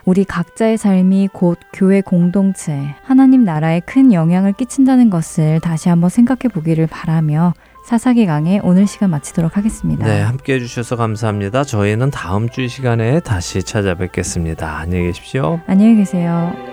우리 각자의 삶이 곧 교회 공동체, 하나님 나라에 큰 영향을 끼친다는 것을 다시 한번 생각해 보기를 바라며 사사기 강의 오늘 시간 마치도록 하겠습니다. 네, 함께 해주셔서 감사합니다. 저희는 다음 주 시간에 다시 찾아뵙겠습니다. 안녕히 계십시오. 안녕히 계세요.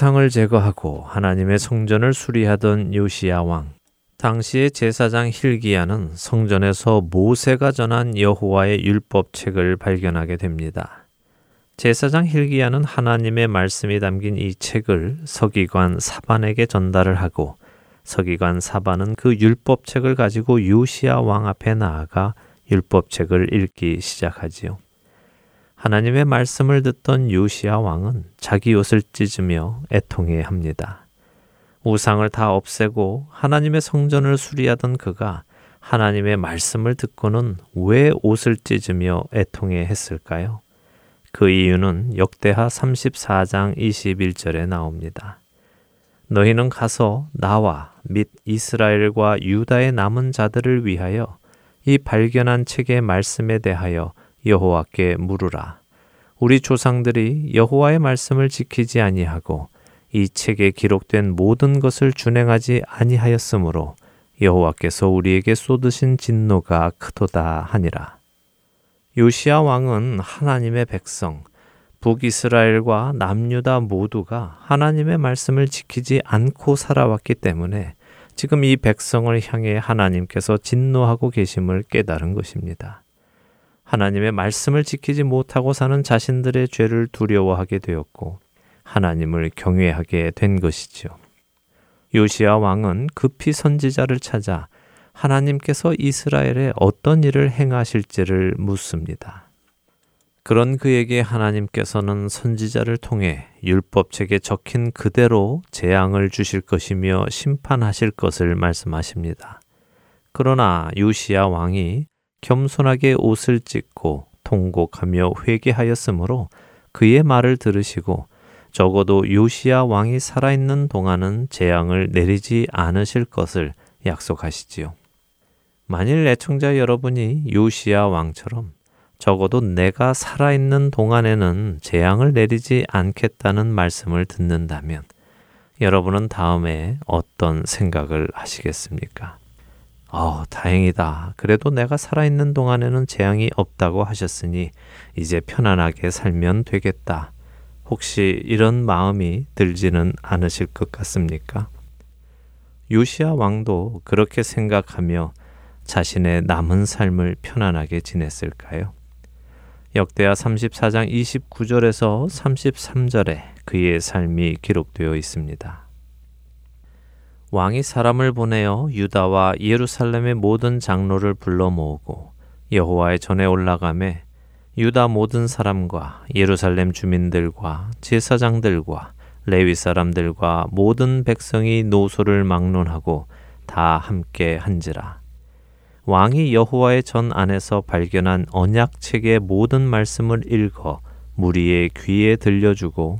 우상을 제거하고 하나님의 성전을 수리하던 요시야 왕. 당시의 제사장 힐기야는 성전에서 모세가 전한 여호와의 율법책을 발견하게 됩니다. 제사장 힐기야는 하나님의 말씀이 담긴 이 책을 서기관 사반에게 전달을 하고 서기관 사반은 그 율법책을 가지고 요시야 왕 앞에 나아가 율법책을 읽기 시작하지요. 하나님의 말씀을 듣던 요시야 왕은 자기 옷을 찢으며 애통해 합니다. 우상을 다 없애고 하나님의 성전을 수리하던 그가 하나님의 말씀을 듣고는 왜 옷을 찢으며 애통해 했을까요? 그 이유는 역대하 34장 21절에 나옵니다. 너희는 가서 나와 및 이스라엘과 유다의 남은 자들을 위하여 이 발견한 책의 말씀에 대하여 여호와께 물으라. 우리 조상들이 여호와의 말씀을 지키지 아니하고 이 책에 기록된 모든 것을 준행하지 아니하였으므로 여호와께서 우리에게 쏟으신 진노가 크도다 하니라. 요시야 왕은 하나님의 백성 북이스라엘과 남유다 모두가 하나님의 말씀을 지키지 않고 살아왔기 때문에 지금 이 백성을 향해 하나님께서 진노하고 계심을 깨달은 것입니다. 하나님의 말씀을 지키지 못하고 사는 자신들의 죄를 두려워하게 되었고 하나님을 경외하게 된 것이지요. 요시야 왕은 급히 선지자를 찾아 하나님께서 이스라엘에 어떤 일을 행하실지를 묻습니다. 그런 그에게 하나님께서는 선지자를 통해 율법책에 적힌 그대로 재앙을 주실 것이며 심판하실 것을 말씀하십니다. 그러나 유시야 왕이 겸손하게 옷을 찢고 통곡하며 회개하였으므로 그의 말을 들으시고 적어도 요시야 왕이 살아있는 동안은 재앙을 내리지 않으실 것을 약속하시지요. 만일 애청자 여러분이 요시야 왕처럼 적어도 내가 살아있는 동안에는 재앙을 내리지 않겠다는 말씀을 듣는다면 여러분은 다음에 어떤 생각을 하시겠습니까? 어, 다행이다. 그래도 내가 살아있는 동안에는 재앙이 없다고 하셨으니 이제 편안하게 살면 되겠다. 혹시 이런 마음이 들지는 않으실 것 같습니까? 요시아 왕도 그렇게 생각하며 자신의 남은 삶을 편안하게 지냈을까요? 역대하 34장 29절에서 33절에 그의 삶이 기록되어 있습니다. 왕이 사람을 보내어 유다와 예루살렘의 모든 장로를 불러 모으고 여호와의 전에 올라가매 유다 모든 사람과 예루살렘 주민들과 제사장들과 레위 사람들과 모든 백성이 노소를 막론하고 다 함께 한지라. 왕이 여호와의 전 안에서 발견한 언약책의 모든 말씀을 읽어 무리의 귀에 들려주고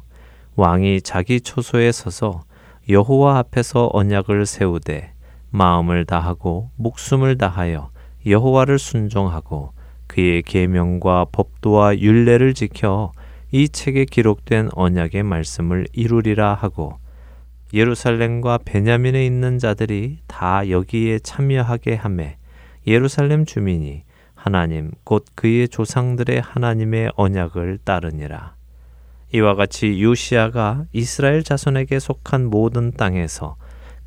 왕이 자기 초소에 서서 여호와 앞에서 언약을 세우되 마음을 다하고 목숨을 다하여 여호와를 순종하고 그의 계명과 법도와 율례를 지켜 이 책에 기록된 언약의 말씀을 이루리라 하고 예루살렘과 베냐민에 있는 자들이 다 여기에 참여하게 하매 예루살렘 주민이 하나님 곧 그의 조상들의 하나님의 언약을 따르니라. 이와 같이 요시아가 이스라엘 자손에게 속한 모든 땅에서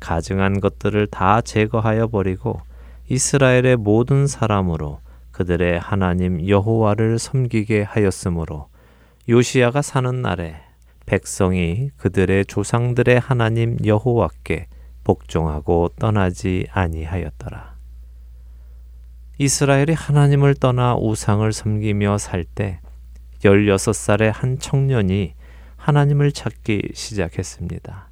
가증한 것들을 다 제거하여 버리고 이스라엘의 모든 사람으로 그들의 하나님 여호와를 섬기게 하였으므로 요시아가 사는 날에 백성이 그들의 조상들의 하나님 여호와께 복종하고 떠나지 아니하였더라. 이스라엘이 하나님을 떠나 우상을 섬기며 살 때 16살의 한 청년이 하나님을 찾기 시작했습니다.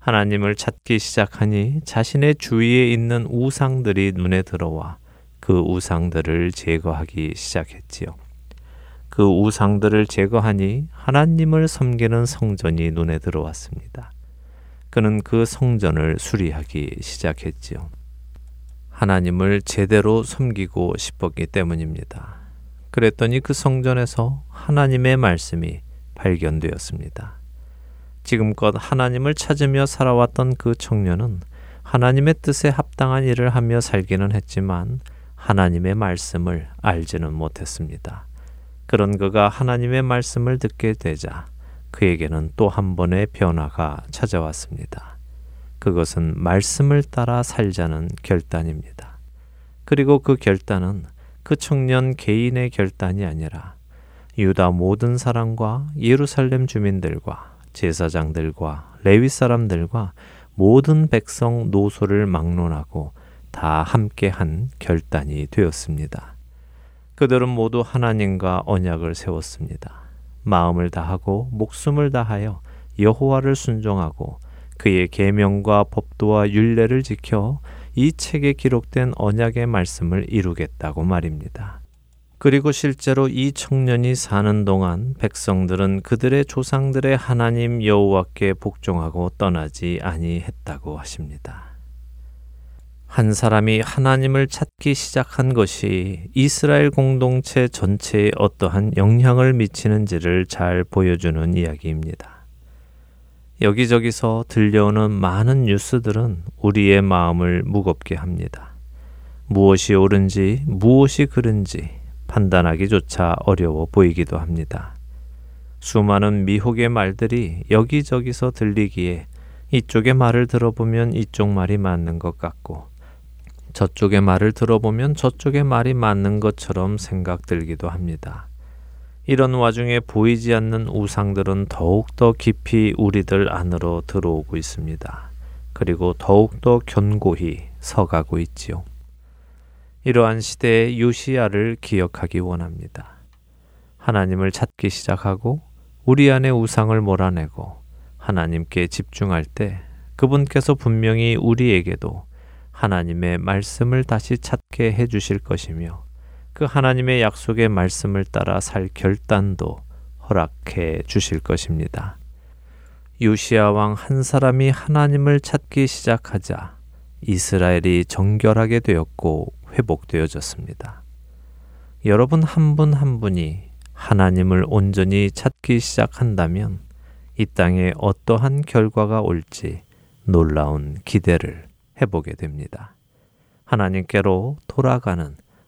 하나님을 찾기 시작하니 자신의 주위에 있는 우상들이 눈에 들어와 그 우상들을 제거하기 시작했지요. 그 우상들을 제거하니 하나님을 섬기는 성전이 눈에 들어왔습니다. 그는 그 성전을 수리하기 시작했지요. 하나님을 제대로 섬기고 싶었기 때문입니다. 그랬더니 그 성전에서 하나님의 말씀이 발견되었습니다. 지금껏 하나님을 찾으며 살아왔던 그 청년은 하나님의 뜻에 합당한 일을 하며 살기는 했지만 하나님의 말씀을 알지는 못했습니다. 그런 그가 하나님의 말씀을 듣게 되자 그에게는 또 한 번의 변화가 찾아왔습니다. 그것은 말씀을 따라 살자는 결단입니다. 그리고 그 결단은 그 청년 개인의 결단이 아니라 유다 모든 사람과 예루살렘 주민들과 제사장들과 레위 사람들과 모든 백성 노소를 막론하고 다 함께 한 결단이 되었습니다. 그들은 모두 하나님과 언약을 세웠습니다. 마음을 다하고 목숨을 다하여 여호와를 순종하고 그의 계명과 법도와 율례를 지켜 이 책에 기록된 언약의 말씀을 이루겠다고 말입니다. 그리고 실제로 이 청년이 사는 동안 백성들은 그들의 조상들의 하나님 여호와께 복종하고 떠나지 아니했다고 하십니다. 한 사람이 하나님을 찾기 시작한 것이 이스라엘 공동체 전체에 어떠한 영향을 미치는지를 잘 보여주는 이야기입니다. 여기저기서 들려오는 많은 뉴스들은 우리의 마음을 무겁게 합니다. 무엇이 옳은지, 무엇이 그른지 판단하기조차 어려워 보이기도 합니다. 수많은 미혹의 말들이 여기저기서 들리기에 이쪽의 말을 들어보면 이쪽 말이 맞는 것 같고 저쪽의 말을 들어보면 저쪽의 말이 맞는 것처럼 생각들기도 합니다. 이런 와중에 보이지 않는 우상들은 더욱더 깊이 우리들 안으로 들어오고 있습니다. 그리고 더욱더 견고히 서가고 있지요. 이러한 시대의 요시야를 기억하기 원합니다. 하나님을 찾기 시작하고 우리 안에 우상을 몰아내고 하나님께 집중할 때 그분께서 분명히 우리에게도 하나님의 말씀을 다시 찾게 해 주실 것이며 그 하나님의 약속의 말씀을 따라 살 결단도 허락해 주실 것입니다. 요시아 왕한 사람이 하나님을 찾기 시작하자 이스라엘이 정결하게 되었고 회복되어졌습니다. 여러분 한 분한 한 분이 하나님을 온전히 찾기 시작한다면 이 땅에 어떠한 결과가 올지 놀라운 기대를 해보게 됩니다. 하나님께로 돌아가는